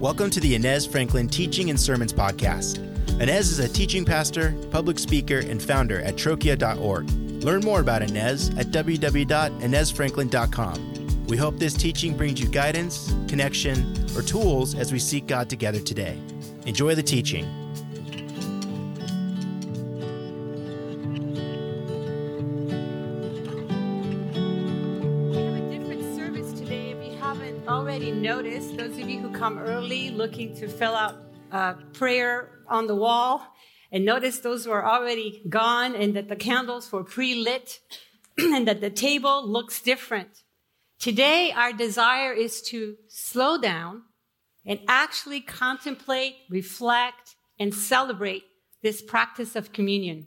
Welcome to the Inez Franklin Teaching and Sermons Podcast. Inez is a teaching pastor, public speaker, and founder at trochia.org. Learn more about Inez at www.inezfranklin.com. We hope this teaching brings you guidance, connection, or tools as we seek God together today. Enjoy the teaching. Come early looking to fill out uh, prayer on the wall, and notice those were already gone and that the candles were pre-lit and that the table looks different. Today, our desire is to slow down and actually contemplate, reflect, and celebrate this practice of communion.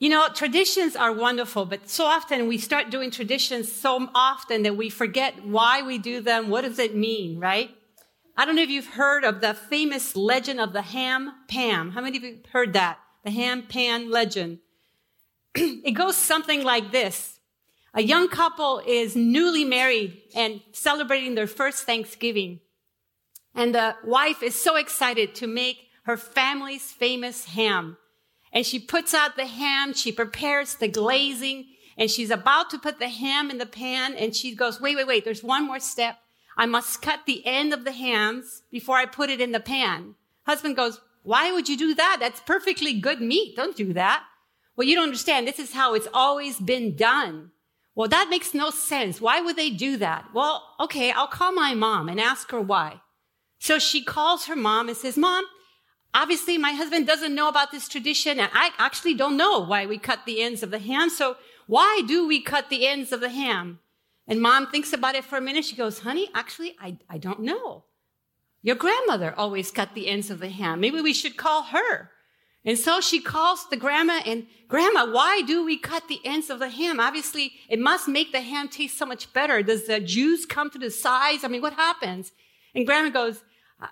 You know, traditions are wonderful, but so often we start doing traditions so often that we forget why we do them. What does it mean, right? I don't know if you've heard of the famous legend of the ham pan. How many of you heard that? The ham pan legend. it goes something like this. A young couple is newly married and celebrating their first Thanksgiving. And the wife is so excited to make her family's famous ham. And she puts out the ham, she prepares the glazing, and she's about to put the ham in the pan, and she goes, wait, wait, wait, there's one more step. I must cut the end of the hams before I put it in the pan. Husband goes, why would you do that? That's perfectly good meat. Don't do that. Well, you don't understand. This is how it's always been done. Well, that makes no sense. Why would they do that? Well, okay, I'll call my mom and ask her why. So she calls her mom and says, Mom, obviously my husband doesn't know about this tradition and I actually don't know why we cut the ends of the ham. So why do we cut the ends of the ham? And mom thinks about it for a minute. She goes, honey, actually, I, I don't know. Your grandmother always cut the ends of the ham. Maybe we should call her. And so she calls the grandma and grandma, why do we cut the ends of the ham? Obviously, it must make the ham taste so much better. Does the juice come to the sides? I mean, what happens? And grandma goes,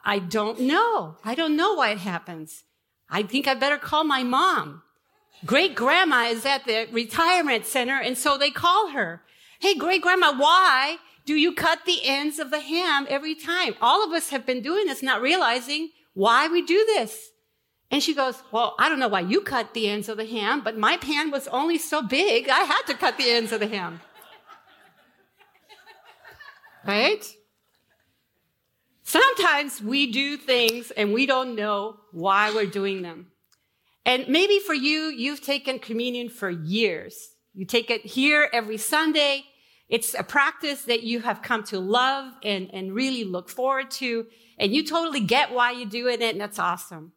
I don't know. I don't know why it happens. I think I better call my mom. Great grandma is at the retirement center. And so they call her. Hey, great grandma, why do you cut the ends of the ham every time? All of us have been doing this, not realizing why we do this. And she goes, well, I don't know why you cut the ends of the ham, but my pan was only so big. I had to cut the ends of the ham. Right? Sometimes we do things and we don't know why we're doing them. And maybe for you, you've taken communion for years. You take it here every Sunday. It's a practice that you have come to love and, and really look forward to. And you totally get why you're doing it. And that's awesome.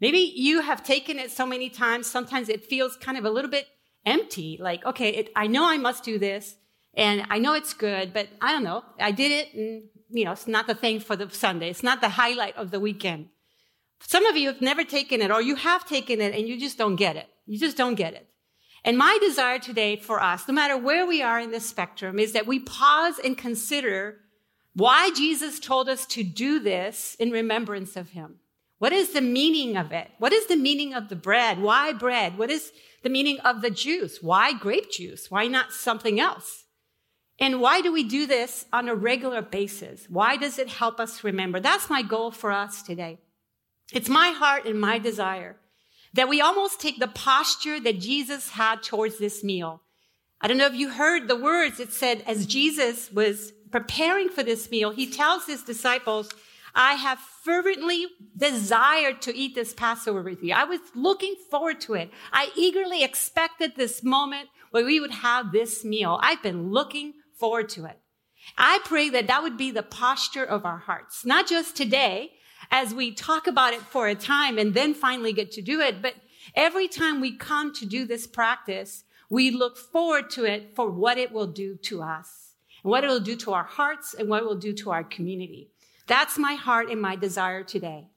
Maybe you have taken it so many times. Sometimes it feels kind of a little bit empty. Like, okay, it, I know I must do this and I know it's good, but I don't know. I did it and you know, it's not the thing for the Sunday. It's not the highlight of the weekend. Some of you have never taken it or you have taken it and you just don't get it. You just don't get it. And my desire today for us, no matter where we are in the spectrum, is that we pause and consider why Jesus told us to do this in remembrance of him. What is the meaning of it? What is the meaning of the bread? Why bread? What is the meaning of the juice? Why grape juice? Why not something else? And why do we do this on a regular basis? Why does it help us remember? That's my goal for us today. It's my heart and my desire that we almost take the posture that Jesus had towards this meal. I don't know if you heard the words. It said, as Jesus was preparing for this meal, he tells his disciples, I have fervently desired to eat this Passover with you. I was looking forward to it. I eagerly expected this moment where we would have this meal. I've been looking forward to it. I pray that that would be the posture of our hearts, not just today as we talk about it for a time and then finally get to do it, but every time we come to do this practice, we look forward to it for what it will do to us and what it will do to our hearts and what it will do to our community. That's my heart and my desire today.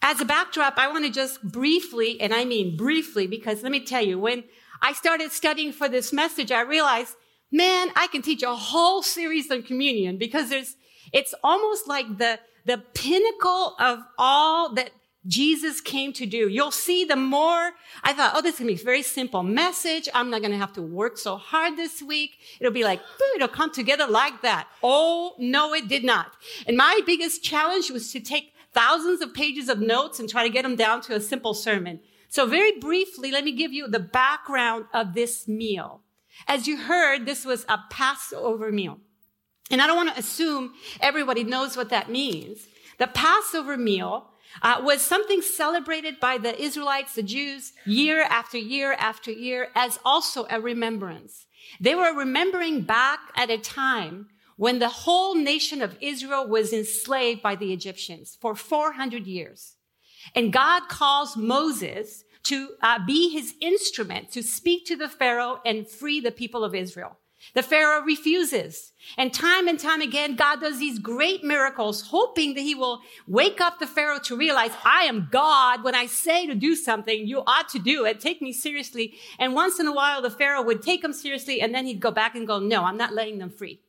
As a backdrop, I want to just briefly, and I mean briefly, because let me tell you, when I started studying for this message, I realized man, I can teach a whole series on communion because there's, it's almost like the, the pinnacle of all that Jesus came to do. You'll see the more I thought, oh, this is going to be a very simple message. I'm not going to have to work so hard this week. It'll be like, boom, it'll come together like that. Oh, no, it did not. And my biggest challenge was to take thousands of pages of notes and try to get them down to a simple sermon. So very briefly, let me give you the background of this meal. As you heard, this was a Passover meal. And I don't want to assume everybody knows what that means. The Passover meal uh, was something celebrated by the Israelites, the Jews, year after year after year as also a remembrance. They were remembering back at a time when the whole nation of Israel was enslaved by the Egyptians for 400 years. And God calls Moses to uh, be his instrument to speak to the Pharaoh and free the people of Israel. The Pharaoh refuses. And time and time again, God does these great miracles, hoping that he will wake up the Pharaoh to realize, I am God. When I say to do something, you ought to do it. Take me seriously. And once in a while, the Pharaoh would take him seriously, and then he'd go back and go, no, I'm not letting them free.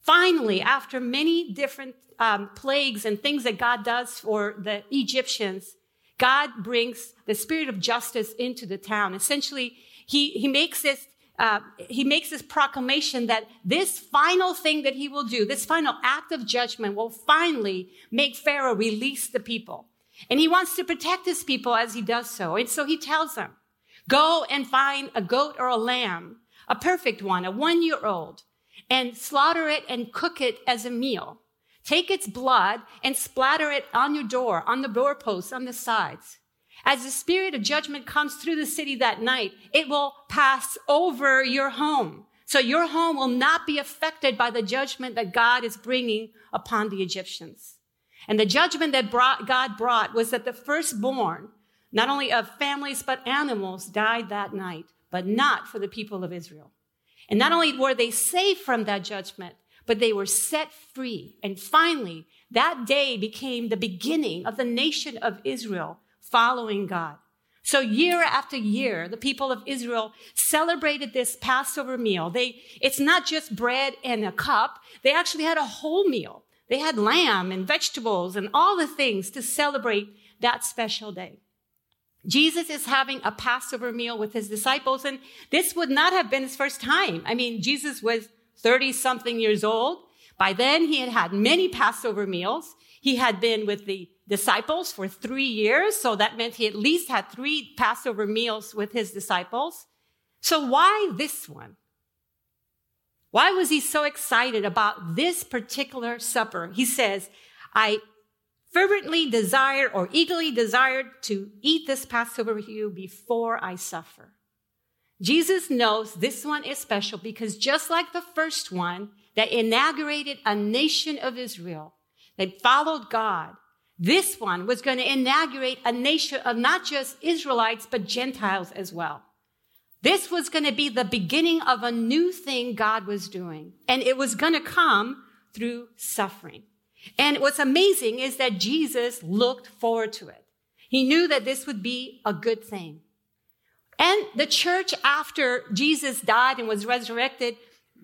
Finally, after many different um, plagues and things that God does for the Egyptians, God brings the spirit of justice into the town. Essentially, he, he makes this uh, he makes this proclamation that this final thing that he will do, this final act of judgment will finally make Pharaoh release the people. And he wants to protect his people as he does so. And so he tells them, go and find a goat or a lamb, a perfect one, a one year old, and slaughter it and cook it as a meal. Take its blood and splatter it on your door, on the doorposts, on the sides. As the spirit of judgment comes through the city that night, it will pass over your home. So your home will not be affected by the judgment that God is bringing upon the Egyptians. And the judgment that brought, God brought was that the firstborn, not only of families, but animals died that night, but not for the people of Israel. And not only were they saved from that judgment, but they were set free. And finally, that day became the beginning of the nation of Israel following God. So year after year, the people of Israel celebrated this Passover meal. They, it's not just bread and a cup. They actually had a whole meal. They had lamb and vegetables and all the things to celebrate that special day. Jesus is having a Passover meal with his disciples, and this would not have been his first time. I mean, Jesus was 30 something years old. By then, he had had many Passover meals. He had been with the disciples for three years. So that meant he at least had three Passover meals with his disciples. So why this one? Why was he so excited about this particular supper? He says, I fervently desire or eagerly desired to eat this Passover with you before I suffer. Jesus knows this one is special because just like the first one that inaugurated a nation of Israel, that followed God, this one was going to inaugurate a nation of not just Israelites, but Gentiles as well. This was going to be the beginning of a new thing God was doing. And it was going to come through suffering. And what's amazing is that Jesus looked forward to it. He knew that this would be a good thing. And the church, after Jesus died and was resurrected,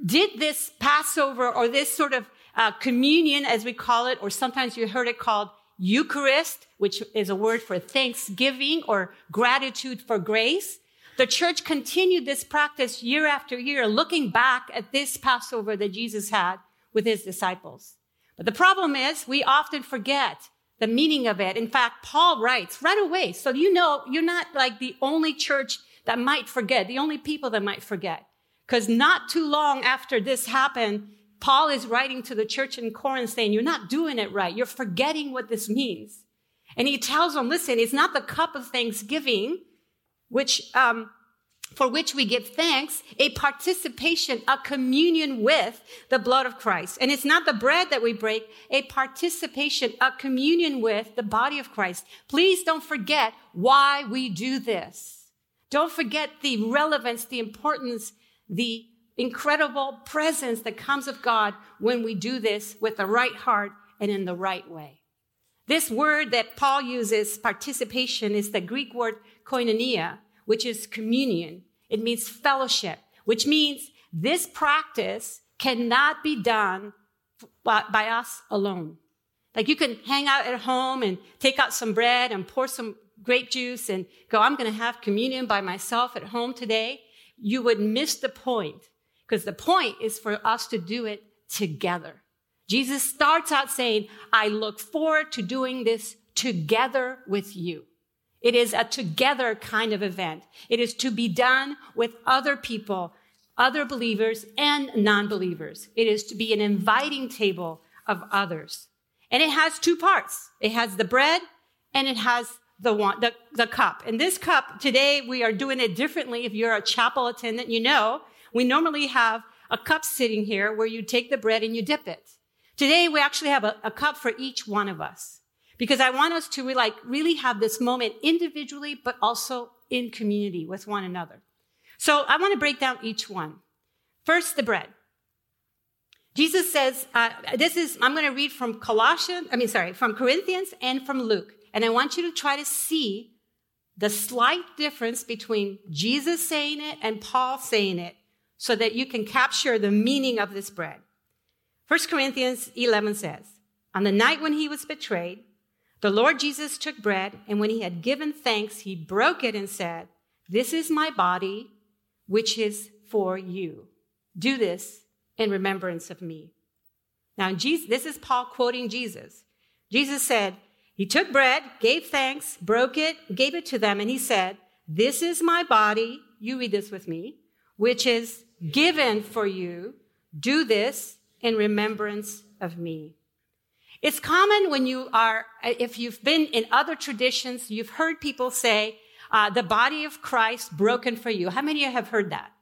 did this Passover or this sort of uh, communion, as we call it, or sometimes you heard it called Eucharist, which is a word for thanksgiving or gratitude for grace. The church continued this practice year after year, looking back at this Passover that Jesus had with his disciples. But the problem is we often forget the meaning of it. In fact, Paul writes right away. So you know, you're not like the only church that might forget, the only people that might forget. Because not too long after this happened, Paul is writing to the church in Corinth saying, you're not doing it right. You're forgetting what this means. And he tells them, listen, it's not the cup of thanksgiving, which, um, for which we give thanks, a participation, a communion with the blood of Christ. And it's not the bread that we break, a participation, a communion with the body of Christ. Please don't forget why we do this. Don't forget the relevance, the importance, the incredible presence that comes of God when we do this with the right heart and in the right way. This word that Paul uses, participation, is the Greek word koinonia, which is communion. It means fellowship, which means this practice cannot be done by us alone. Like you can hang out at home and take out some bread and pour some grape juice and go, I'm going to have communion by myself at home today. You would miss the point because the point is for us to do it together. Jesus starts out saying, I look forward to doing this together with you. It is a together kind of event. It is to be done with other people, other believers and non-believers. It is to be an inviting table of others. And it has two parts. It has the bread and it has the one, the, the cup. And this cup, today we are doing it differently. If you're a chapel attendant, you know, we normally have a cup sitting here where you take the bread and you dip it. Today we actually have a, a cup for each one of us because I want us to like really have this moment individually, but also in community with one another. So I want to break down each one. First, the bread. Jesus says, uh, this is, I'm going to read from Colossians, I mean, sorry, from Corinthians and from Luke. And I want you to try to see the slight difference between Jesus saying it and Paul saying it so that you can capture the meaning of this bread. 1 Corinthians 11 says, On the night when he was betrayed, the Lord Jesus took bread, and when he had given thanks, he broke it and said, This is my body, which is for you. Do this in remembrance of me. Now, Jesus, this is Paul quoting Jesus. Jesus said, he took bread, gave thanks, broke it, gave it to them, and he said, This is my body. You read this with me, which is given for you. Do this in remembrance of me. It's common when you are, if you've been in other traditions, you've heard people say, uh, the body of Christ broken for you. How many of you have heard that?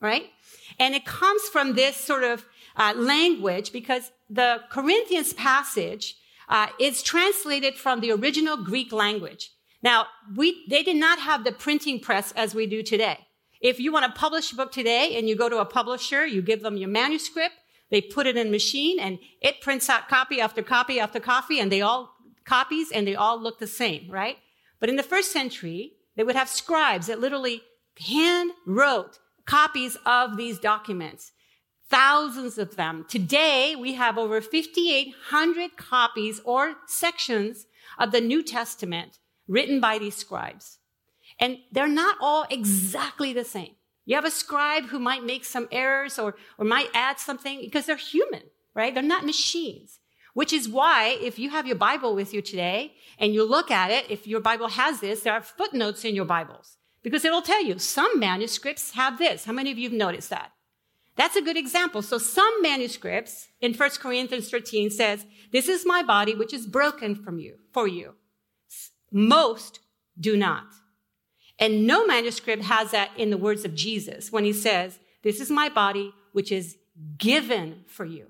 Right? And it comes from this sort of uh, language because the Corinthians passage uh, it's translated from the original Greek language. Now, we, they did not have the printing press as we do today. If you want to publish a book today and you go to a publisher, you give them your manuscript, they put it in machine and it prints out copy after copy after copy and they all copies and they all look the same, right? But in the first century, they would have scribes that literally hand wrote copies of these documents thousands of them. Today, we have over 5,800 copies or sections of the New Testament written by these scribes. And they're not all exactly the same. You have a scribe who might make some errors or, or might add something because they're human, right? They're not machines. Which is why, if you have your Bible with you today and you look at it, if your Bible has this, there are footnotes in your Bibles because it will tell you some manuscripts have this. How many of you have noticed that? That's a good example. So some manuscripts in 1 Corinthians 13 says, this is my body, which is broken from you, for you. Most do not. And no manuscript has that in the words of Jesus when he says, this is my body, which is given for you.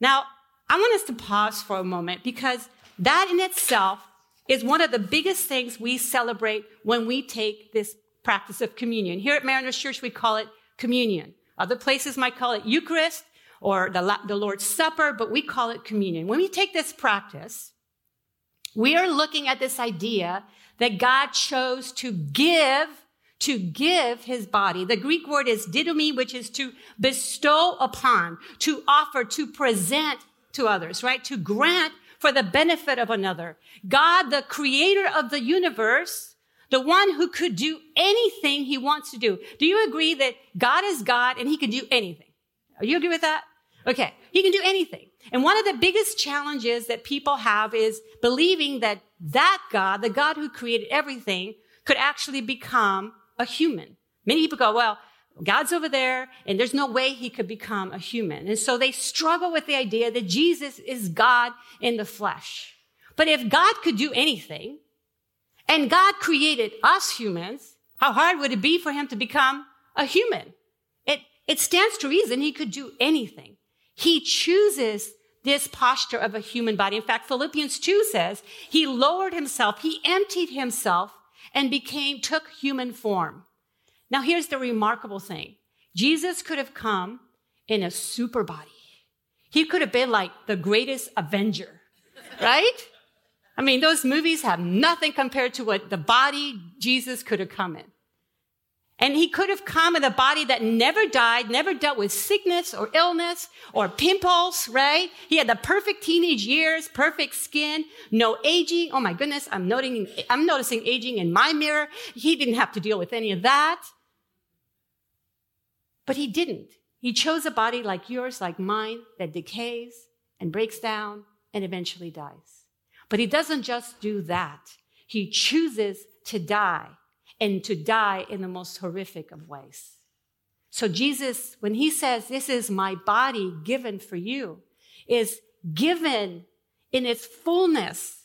Now, I want us to pause for a moment because that in itself is one of the biggest things we celebrate when we take this practice of communion. Here at Mariners Church, we call it communion. Other places might call it Eucharist or the, the Lord's Supper, but we call it communion. When we take this practice, we are looking at this idea that God chose to give, to give his body. The Greek word is didomi, which is to bestow upon, to offer, to present to others, right? To grant for the benefit of another. God, the creator of the universe, the one who could do anything he wants to do. Do you agree that God is God and he can do anything? Are you agree with that? Okay. He can do anything. And one of the biggest challenges that people have is believing that that God, the God who created everything, could actually become a human. Many people go, well, God's over there and there's no way he could become a human. And so they struggle with the idea that Jesus is God in the flesh. But if God could do anything, and God created us humans. How hard would it be for him to become a human? It, it stands to reason he could do anything. He chooses this posture of a human body. In fact, Philippians 2 says he lowered himself, he emptied himself and became, took human form. Now here's the remarkable thing. Jesus could have come in a super body. He could have been like the greatest avenger, right? I mean, those movies have nothing compared to what the body Jesus could have come in. And he could have come in a body that never died, never dealt with sickness or illness or pimples, right? He had the perfect teenage years, perfect skin, no aging. Oh my goodness, I'm noting, I'm noticing aging in my mirror. He didn't have to deal with any of that. But he didn't. He chose a body like yours, like mine, that decays and breaks down and eventually dies. But he doesn't just do that. He chooses to die and to die in the most horrific of ways. So Jesus, when he says, this is my body given for you, is given in its fullness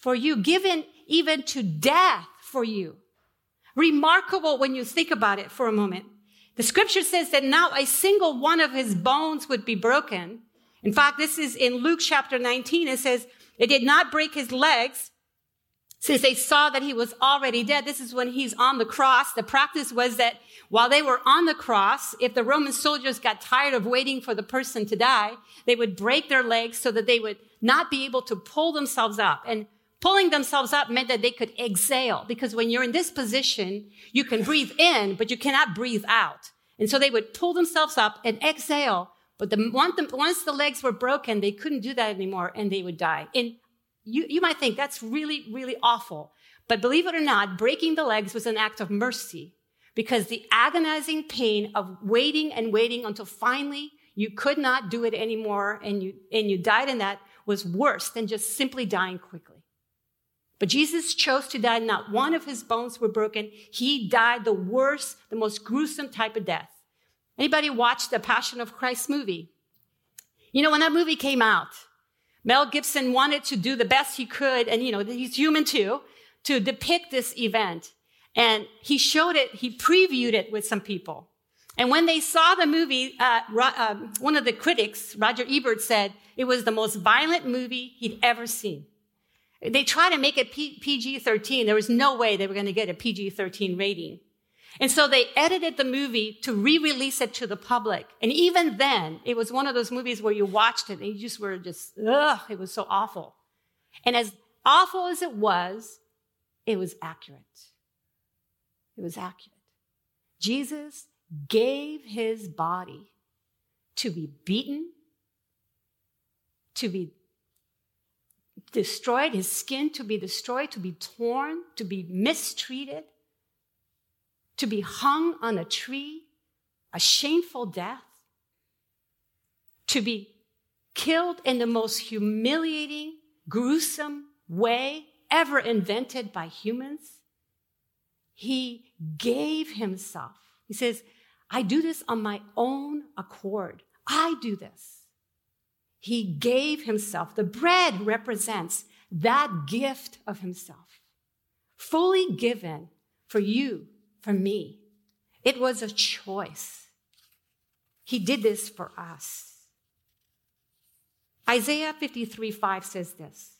for you, given even to death for you. Remarkable when you think about it for a moment. The scripture says that now a single one of his bones would be broken. In fact, this is in Luke chapter 19. It says, it did not break his legs, since they saw that he was already dead, this is when he's on the cross. The practice was that while they were on the cross, if the Roman soldiers got tired of waiting for the person to die, they would break their legs so that they would not be able to pull themselves up. And pulling themselves up meant that they could exhale because when you're in this position, you can breathe in, but you cannot breathe out. And so they would pull themselves up and exhale. But the, once the legs were broken, they couldn't do that anymore and they would die. And you, you might think that's really, really awful. But believe it or not, breaking the legs was an act of mercy because the agonizing pain of waiting and waiting until finally you could not do it anymore and you, and you died in that was worse than just simply dying quickly. But Jesus chose to die. Not one of his bones were broken. He died the worst, the most gruesome type of death. Anybody watch the Passion of Christ movie? You know, when that movie came out, Mel Gibson wanted to do the best he could, and you know, he's human too, to depict this event. And he showed it, he previewed it with some people. And when they saw the movie, uh, uh, one of the critics, Roger Ebert, said it was the most violent movie he'd ever seen. They tried to make it P- PG 13. There was no way they were going to get a PG 13 rating. And so they edited the movie to re-release it to the public. And even then, it was one of those movies where you watched it and you just were just, ugh, it was so awful. And as awful as it was, it was accurate. It was accurate. Jesus gave his body to be beaten, to be destroyed, his skin to be destroyed, to be torn, to be mistreated, to be hung on a tree, a shameful death, to be killed in the most humiliating, gruesome way ever invented by humans. He gave himself. He says, I do this on my own accord. I do this. He gave himself. The bread represents that gift of himself, fully given for you for me. It was a choice. He did this for us. Isaiah 53 5 says this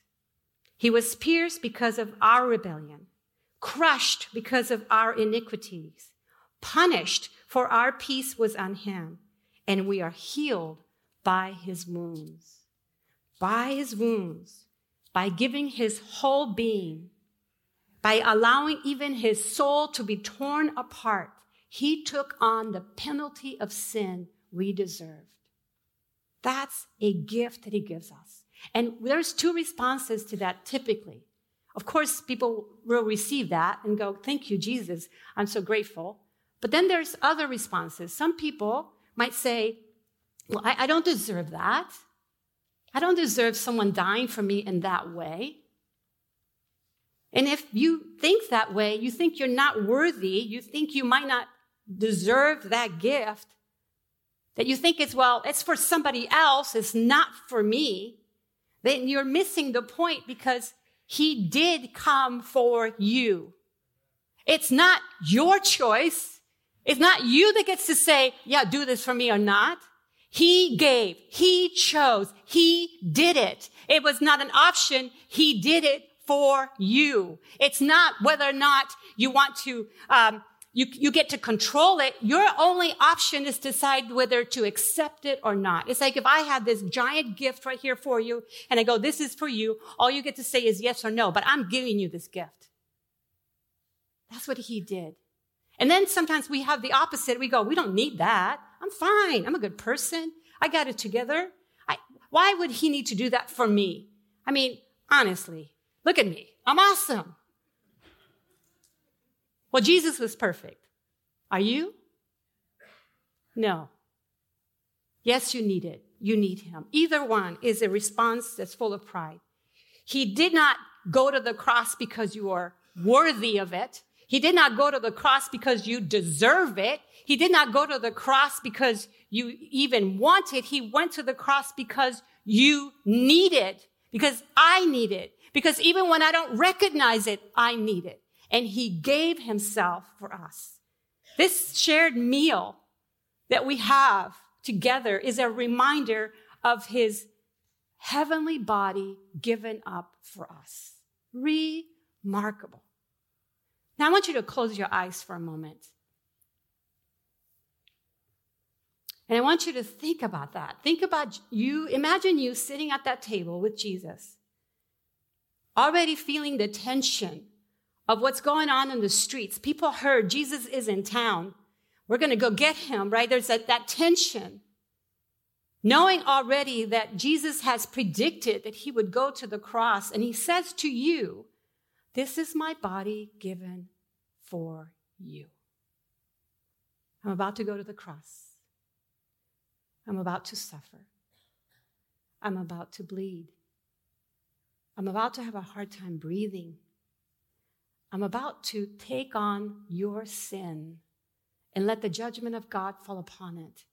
He was pierced because of our rebellion, crushed because of our iniquities, punished for our peace was on him, and we are healed by his wounds. By his wounds, by giving his whole being by allowing even his soul to be torn apart, he took on the penalty of sin we deserved. That's a gift that he gives us. And there's two responses to that typically. Of course, people will receive that and go, Thank you, Jesus. I'm so grateful. But then there's other responses. Some people might say, Well, I, I don't deserve that. I don't deserve someone dying for me in that way. And if you think that way, you think you're not worthy, you think you might not deserve that gift, that you think it's, well, it's for somebody else, it's not for me, then you're missing the point because he did come for you. It's not your choice. It's not you that gets to say, yeah, do this for me or not. He gave, he chose, he did it. It was not an option. He did it for you. It's not whether or not you want to, um, you, you get to control it. Your only option is to decide whether to accept it or not. It's like if I have this giant gift right here for you and I go, this is for you. All you get to say is yes or no, but I'm giving you this gift. That's what he did. And then sometimes we have the opposite. We go, we don't need that. I'm fine. I'm a good person. I got it together. I, why would he need to do that for me? I mean, honestly, look at me. I'm awesome. Well, Jesus was perfect. Are you? No. Yes, you need it. You need him. Either one is a response that's full of pride. He did not go to the cross because you are worthy of it. He did not go to the cross because you deserve it. He did not go to the cross because you even want it. He went to the cross because you need it, because I need it, because even when I don't recognize it, I need it. And he gave himself for us. This shared meal that we have together is a reminder of his heavenly body given up for us. Remarkable. Now, I want you to close your eyes for a moment. And I want you to think about that. Think about you, imagine you sitting at that table with Jesus, already feeling the tension of what's going on in the streets. People heard Jesus is in town. We're going to go get him, right? There's that, that tension. Knowing already that Jesus has predicted that he would go to the cross, and he says to you, this is my body given for you. I'm about to go to the cross. I'm about to suffer. I'm about to bleed. I'm about to have a hard time breathing. I'm about to take on your sin and let the judgment of God fall upon it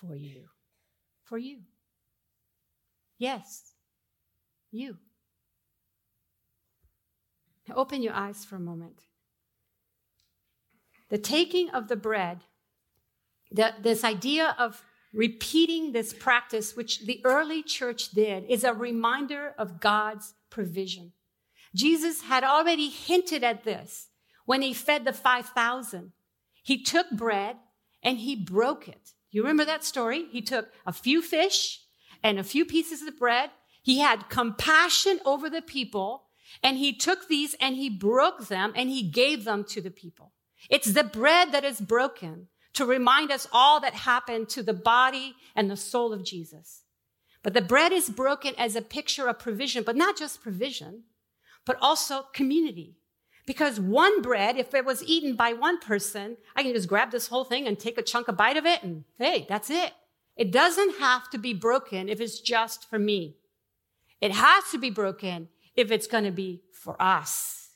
for you. For you. Yes, you. Now open your eyes for a moment. The taking of the bread, the, this idea of repeating this practice, which the early church did, is a reminder of God's provision. Jesus had already hinted at this when he fed the 5,000. He took bread and he broke it. You remember that story? He took a few fish and a few pieces of bread. He had compassion over the people and he took these and he broke them and he gave them to the people. It's the bread that is broken to remind us all that happened to the body and the soul of Jesus. But the bread is broken as a picture of provision, but not just provision, but also community. Because one bread, if it was eaten by one person, I can just grab this whole thing and take a chunk of bite of it and hey, that's it. It doesn't have to be broken if it's just for me. It has to be broken if it's going to be for us.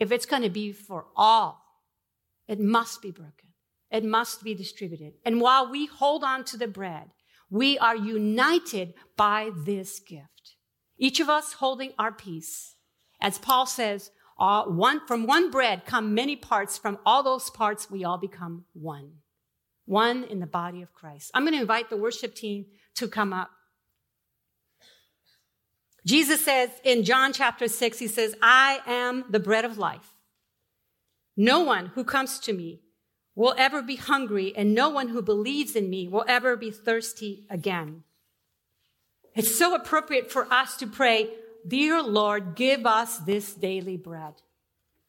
If it's going to be for all, it must be broken. It must be distributed. And while we hold on to the bread, we are united by this gift. Each of us holding our piece. As Paul says, one, from one bread come many parts. From all those parts, we all become one. One in the body of Christ. I'm going to invite the worship team to come up. Jesus says in John chapter 6, he says, I am the bread of life. No one who comes to me will ever be hungry, and no one who believes in me will ever be thirsty again. It's so appropriate for us to pray, Dear Lord, give us this daily bread.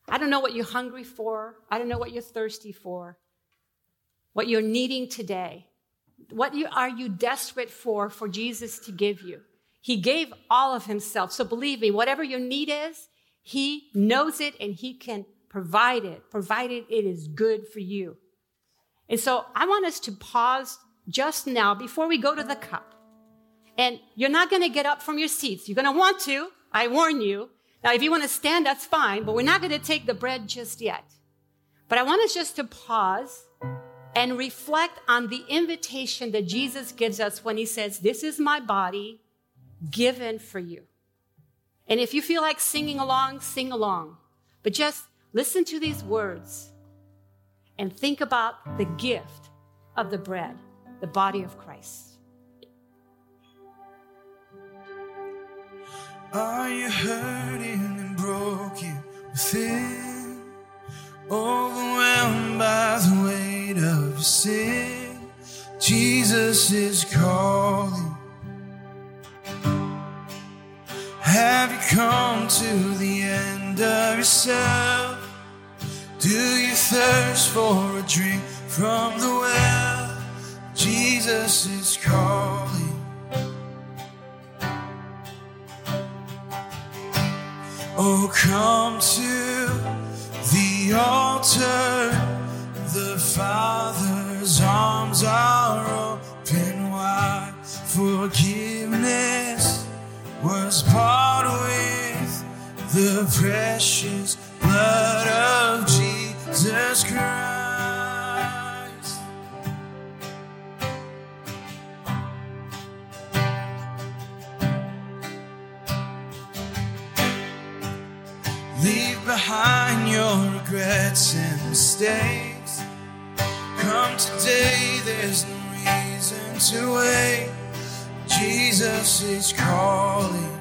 I don't know what you're hungry for. I don't know what you're thirsty for, what you're needing today. What are you desperate for for Jesus to give you? He gave all of himself. So believe me, whatever your need is, he knows it and he can provide it, provided it is good for you. And so I want us to pause just now before we go to the cup. And you're not going to get up from your seats. You're going to want to. I warn you. Now, if you want to stand, that's fine, but we're not going to take the bread just yet. But I want us just to pause and reflect on the invitation that Jesus gives us when he says, This is my body given for you. And if you feel like singing along, sing along. But just listen to these words and think about the gift of the bread, the body of Christ. Are you hurting and broken within? Overwhelmed by the weight of your sin? Jesus is calling. Have you come to the end of yourself? Thirst for a drink from the well, Jesus is calling. Oh, come to the altar. The Father's arms are open wide. Forgiveness was bought with the precious blood of Jesus Christ. Leave behind your regrets and mistakes. Come today, there's no reason to wait. Jesus is calling.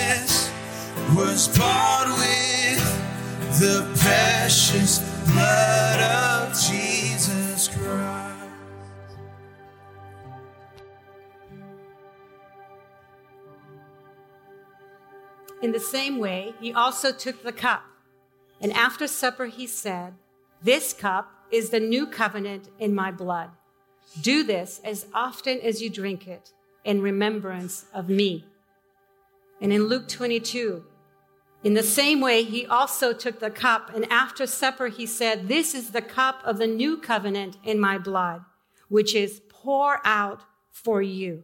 was bought with the precious blood of Jesus Christ. In the same way, he also took the cup. And after supper, he said, This cup is the new covenant in my blood. Do this as often as you drink it in remembrance of me. And in Luke 22, in the same way, he also took the cup, and after supper, he said, This is the cup of the new covenant in my blood, which is poured out for you.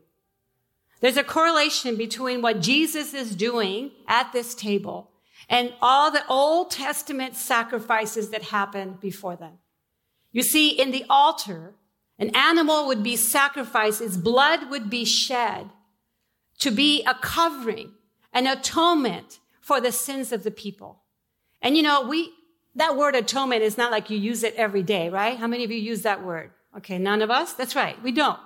There's a correlation between what Jesus is doing at this table and all the Old Testament sacrifices that happened before them. You see, in the altar, an animal would be sacrificed, its blood would be shed to be a covering, an atonement for the sins of the people. And you know, we, that word atonement is not like you use it every day, right? How many of you use that word? Okay, none of us? That's right, we don't.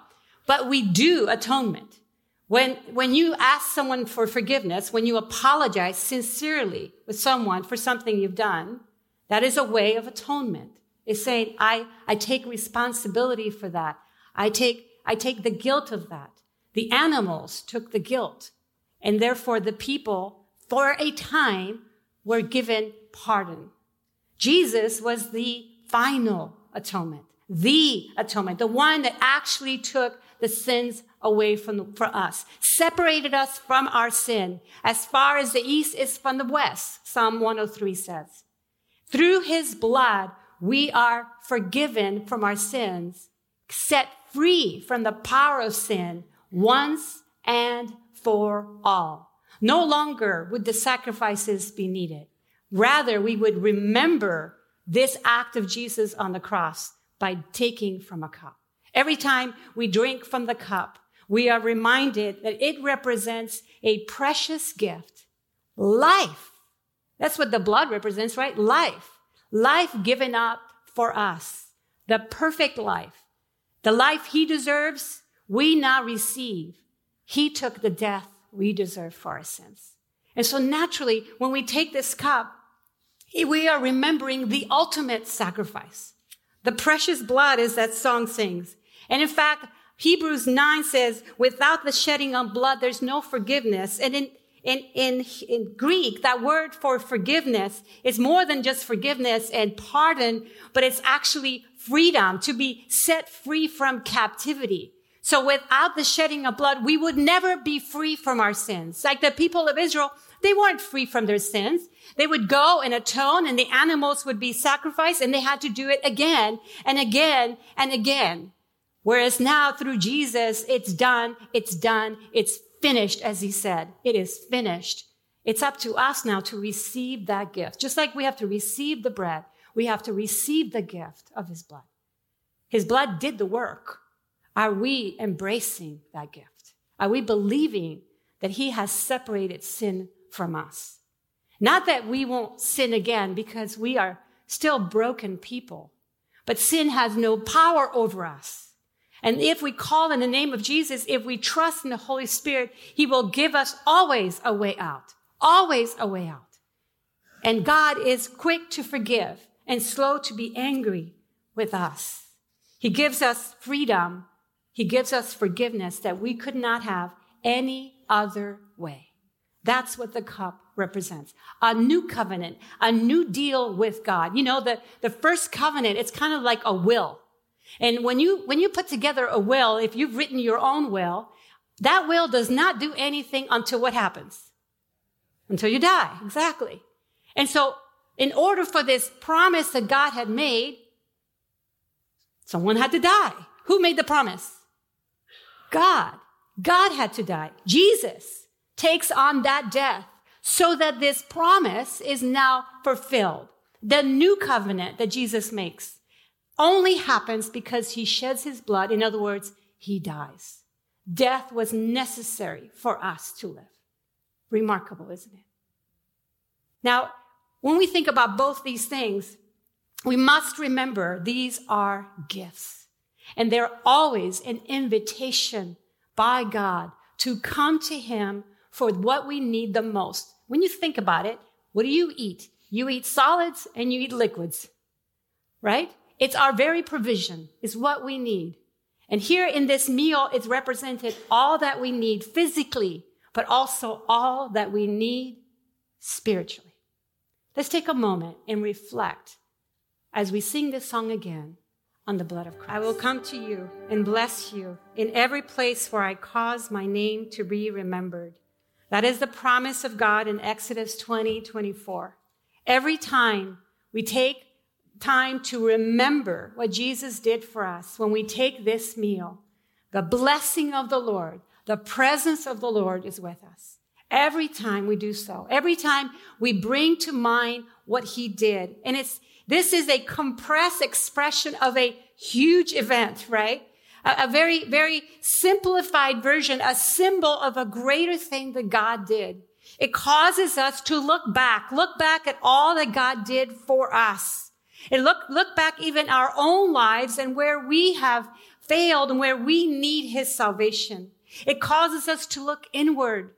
But we do atonement. When, when you ask someone for forgiveness, when you apologize sincerely with someone for something you've done, that is a way of atonement. It's saying, I, I take responsibility for that. I take, I take the guilt of that. The animals took the guilt. And therefore the people, for a time, were given pardon. Jesus was the final atonement, the atonement, the one that actually took the sins away from for us, separated us from our sin as far as the east is from the west. Psalm 103 says, through his blood, we are forgiven from our sins, set free from the power of sin once and for all. No longer would the sacrifices be needed. Rather, we would remember this act of Jesus on the cross by taking from a cup. Every time we drink from the cup, we are reminded that it represents a precious gift, life. That's what the blood represents, right? Life. Life given up for us. The perfect life. The life he deserves, we now receive. He took the death we deserve for our sins. And so naturally, when we take this cup, eh, we are remembering the ultimate sacrifice. The precious blood, as that song sings. And in fact, Hebrews 9 says, without the shedding of blood, there's no forgiveness. And in, in, in, in Greek, that word for forgiveness is more than just forgiveness and pardon, but it's actually freedom, to be set free from captivity. So without the shedding of blood, we would never be free from our sins. Like the people of Israel, they weren't free from their sins. They would go and atone and the animals would be sacrificed and they had to do it again and again and again. Whereas now through Jesus, it's done, it's done, it's finished, as he said. It is finished. It's up to us now to receive that gift. Just like we have to receive the bread, we have to receive the gift of his blood. His blood did the work. Are we embracing that gift? Are we believing that he has separated sin from us? Not that we won't sin again because we are still broken people. But sin has no power over us. And if we call in the name of Jesus, if we trust in the Holy Spirit, He will give us always a way out. Always a way out. And God is quick to forgive and slow to be angry with us. He gives us freedom. He gives us forgiveness that we could not have any other way. That's what the cup represents. A new covenant, a new deal with God. You know, the, the first covenant, it's kind of like a will. And when you, when you put together a will, if you've written your own will, that will does not do anything until what happens? Until you die. Exactly. And so, in order for this promise that God had made, someone had to die. Who made the promise? God. God had to die. Jesus takes on that death so that this promise is now fulfilled. The new covenant that Jesus makes only happens because he sheds his blood. In other words, he dies. Death was necessary for us to live. Remarkable, isn't it? Now, when we think about both these things, we must remember these are gifts. And they're always an invitation by God to come to Him for what we need the most. When you think about it, what do you eat? You eat solids and you eat liquids, right? It's our very provision, it's what we need. And here in this meal, it's represented all that we need physically, but also all that we need spiritually. Let's take a moment and reflect as we sing this song again on the blood of Christ. I will come to you and bless you in every place where I cause my name to be remembered. That is the promise of God in Exodus 20, 24. Every time we take time to remember what Jesus did for us, when we take this meal, the blessing of the Lord, the presence of the Lord is with us. Every time we do so, every time we bring to mind what he did. And it's, this is a compressed expression of a huge event, right? A, a, very, very simplified version, a symbol of a greater thing that God did. It causes us to look back, look back at all that God did for us. And look, look back even our own lives and where we have failed and where we need his salvation. It causes us to look inward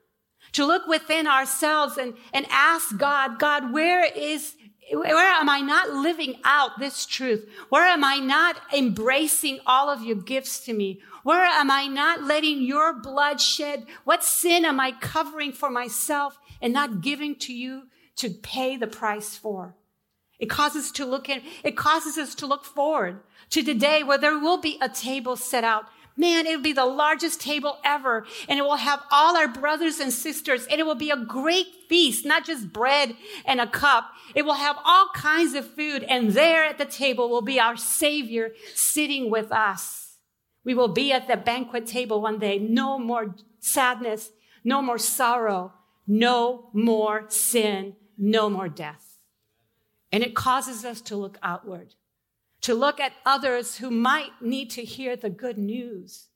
to look within ourselves and, and ask God, God, where is, where am I not living out this truth? Where am I not embracing all of your gifts to me? Where am I not letting your blood shed? What sin am I covering for myself and not giving to you to pay the price for? It causes to look in, it causes us to look forward to the day where there will be a table set out Man, it'll be the largest table ever, and it will have all our brothers and sisters, and it will be a great feast, not just bread and a cup. It will have all kinds of food, and there at the table will be our Savior sitting with us. We will be at the banquet table one day. No more sadness, no more sorrow, no more sin, no more death. And it causes us to look outward to look at others who might need to hear the good news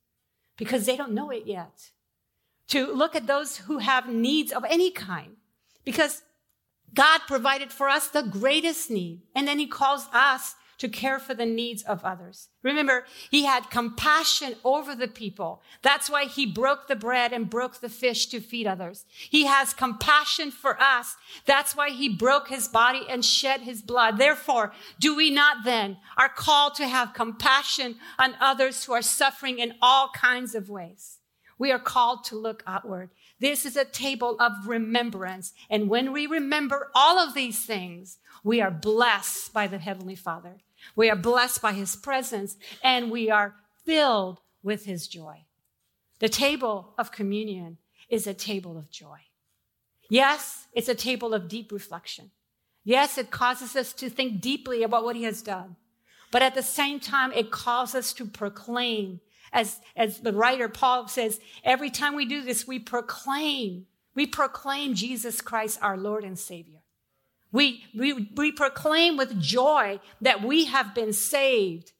because they don't know it yet, to look at those who have needs of any kind because God provided for us the greatest need. And then he calls us to care for the needs of others. Remember, he had compassion over the people. That's why he broke the bread and broke the fish to feed others. He has compassion for us. That's why he broke his body and shed his blood. Therefore, do we not then are called to have compassion on others who are suffering in all kinds of ways? We are called to look outward. This is a table of remembrance. And when we remember all of these things, we are blessed by the Heavenly Father. We are blessed by his presence and we are filled with his joy. The table of communion is a table of joy. Yes, it's a table of deep reflection. Yes, it causes us to think deeply about what he has done. But at the same time, it calls us to proclaim. As, as the writer Paul says, every time we do this, we proclaim, we proclaim Jesus Christ, our Lord and Savior. We, we, we proclaim with joy that we have been saved.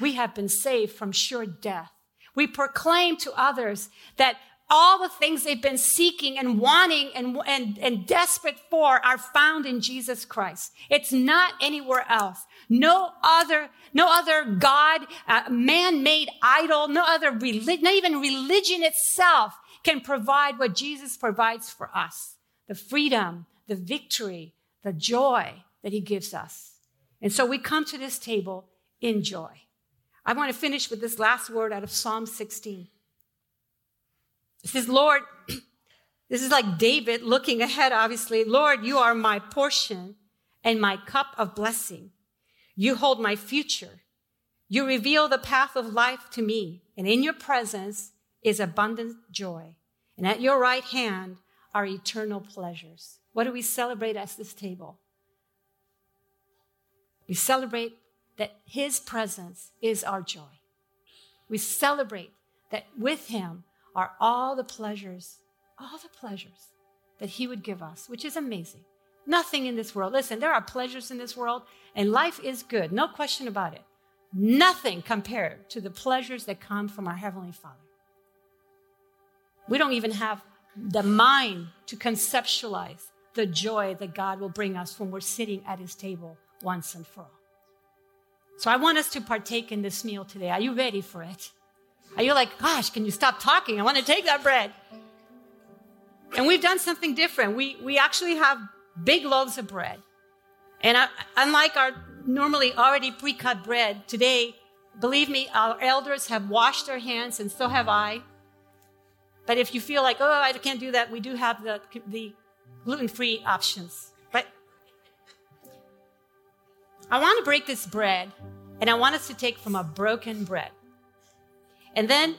We have been saved from sure death. We proclaim to others that all the things they've been seeking and wanting and, and, and desperate for are found in Jesus Christ. It's not anywhere else. No other, no other God, uh, man-made idol, no other religion, not even religion itself can provide what Jesus provides for us. The freedom, the victory, the joy that he gives us. And so we come to this table in joy. I want to finish with this last word out of Psalm 16. It says, Lord, this is like David looking ahead, obviously. Lord, you are my portion and my cup of blessing. You hold my future. You reveal the path of life to me. And in your presence is abundant joy. And at your right hand are eternal pleasures. What do we celebrate at this table? We celebrate that his presence is our joy. We celebrate that with him are all the pleasures, all the pleasures that He would give us, which is amazing. Nothing in this world. Listen, there are pleasures in this world, and life is good, no question about it. Nothing compared to the pleasures that come from our Heavenly Father. We don't even have the mind to conceptualize the joy that God will bring us when we're sitting at His table once and for all. So I want us to partake in this meal today. Are you ready for it? Are you like, gosh, can you stop talking? I want to take that bread. And we've done something different. We, we actually have big loaves of bread. And I, unlike our normally already pre cut bread, today, believe me, our elders have washed their hands, and so have I. But if you feel like, oh, I can't do that, we do have the, the gluten free options. But I want to break this bread, and I want us to take from a broken bread. And then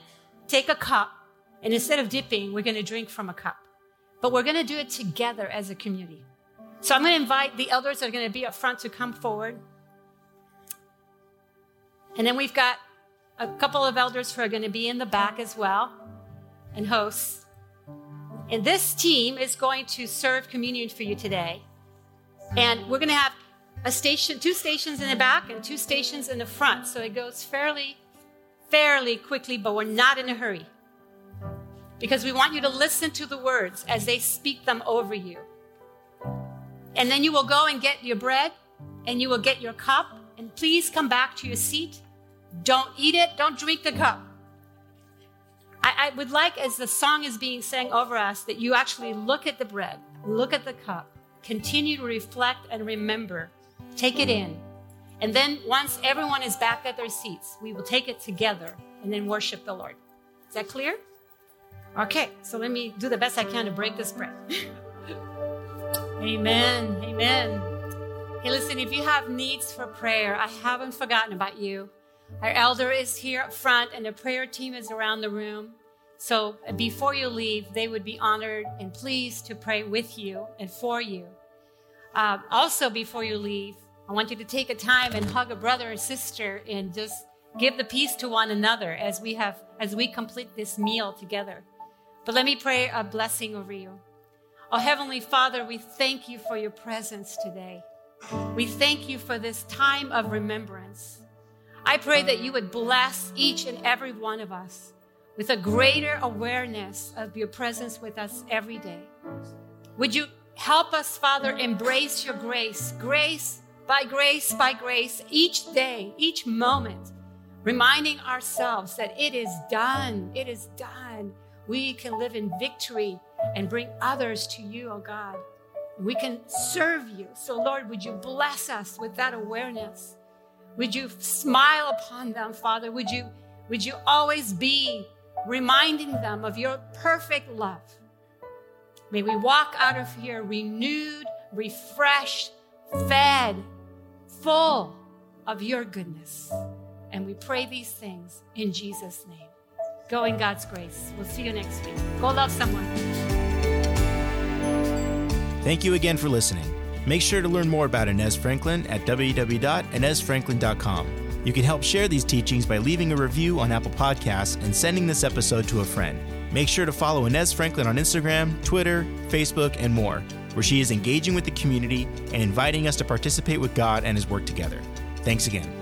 take a cup, and instead of dipping, we're going to drink from a cup. But we're going to do it together as a community. So I'm going to invite the elders that are going to be up front to come forward. And then we've got a couple of elders who are going to be in the back as well and hosts. And this team is going to serve communion for you today. And we're going to have a station, two stations in the back and two stations in the front. So it goes fairly fairly quickly, but we're not in a hurry. Because we want you to listen to the words as they speak them over you. And then you will go and get your bread and you will get your cup. And please come back to your seat. Don't eat it, don't drink the cup. I, I would like, as the song is being sang over us, that you actually look at the bread, look at the cup, continue to reflect and remember. Take it in. And then once everyone is back at their seats, we will take it together and then worship the Lord. Is that clear? Okay, so let me do the best I can to break this bread. Amen. Amen. Hey, listen, if you have needs for prayer, I haven't forgotten about you. Our elder is here up front, and the prayer team is around the room. So before you leave, they would be honored and pleased to pray with you and for you. Uh, also, before you leave, I want you to take a time and hug a brother or sister and just give the peace to one another as we have as we complete this meal together. But let me pray a blessing over you. Oh heavenly Father, we thank you for your presence today. We thank you for this time of remembrance. I pray that you would bless each and every one of us with a greater awareness of your presence with us every day. Would you help us, Father, embrace your grace, grace by grace, by grace, each day, each moment, reminding ourselves that it is done. It is done. We can live in victory and bring others to you, oh God. We can serve you. So, Lord, would you bless us with that awareness? Would you smile upon them, Father? Would you, would you always be reminding them of your perfect love? May we walk out of here renewed, refreshed, fed, full of your goodness. And we pray these things in Jesus' name. Go in God's grace. We'll see you next week. Go love someone. Thank you again for listening. Make sure to learn more about Inez Franklin at www.inezfranklin.com. You can help share these teachings by leaving a review on Apple Podcasts and sending this episode to a friend. Make sure to follow Inez Franklin on Instagram, Twitter, Facebook, and more where she is engaging with the community and inviting us to participate with God and His work together. Thanks again.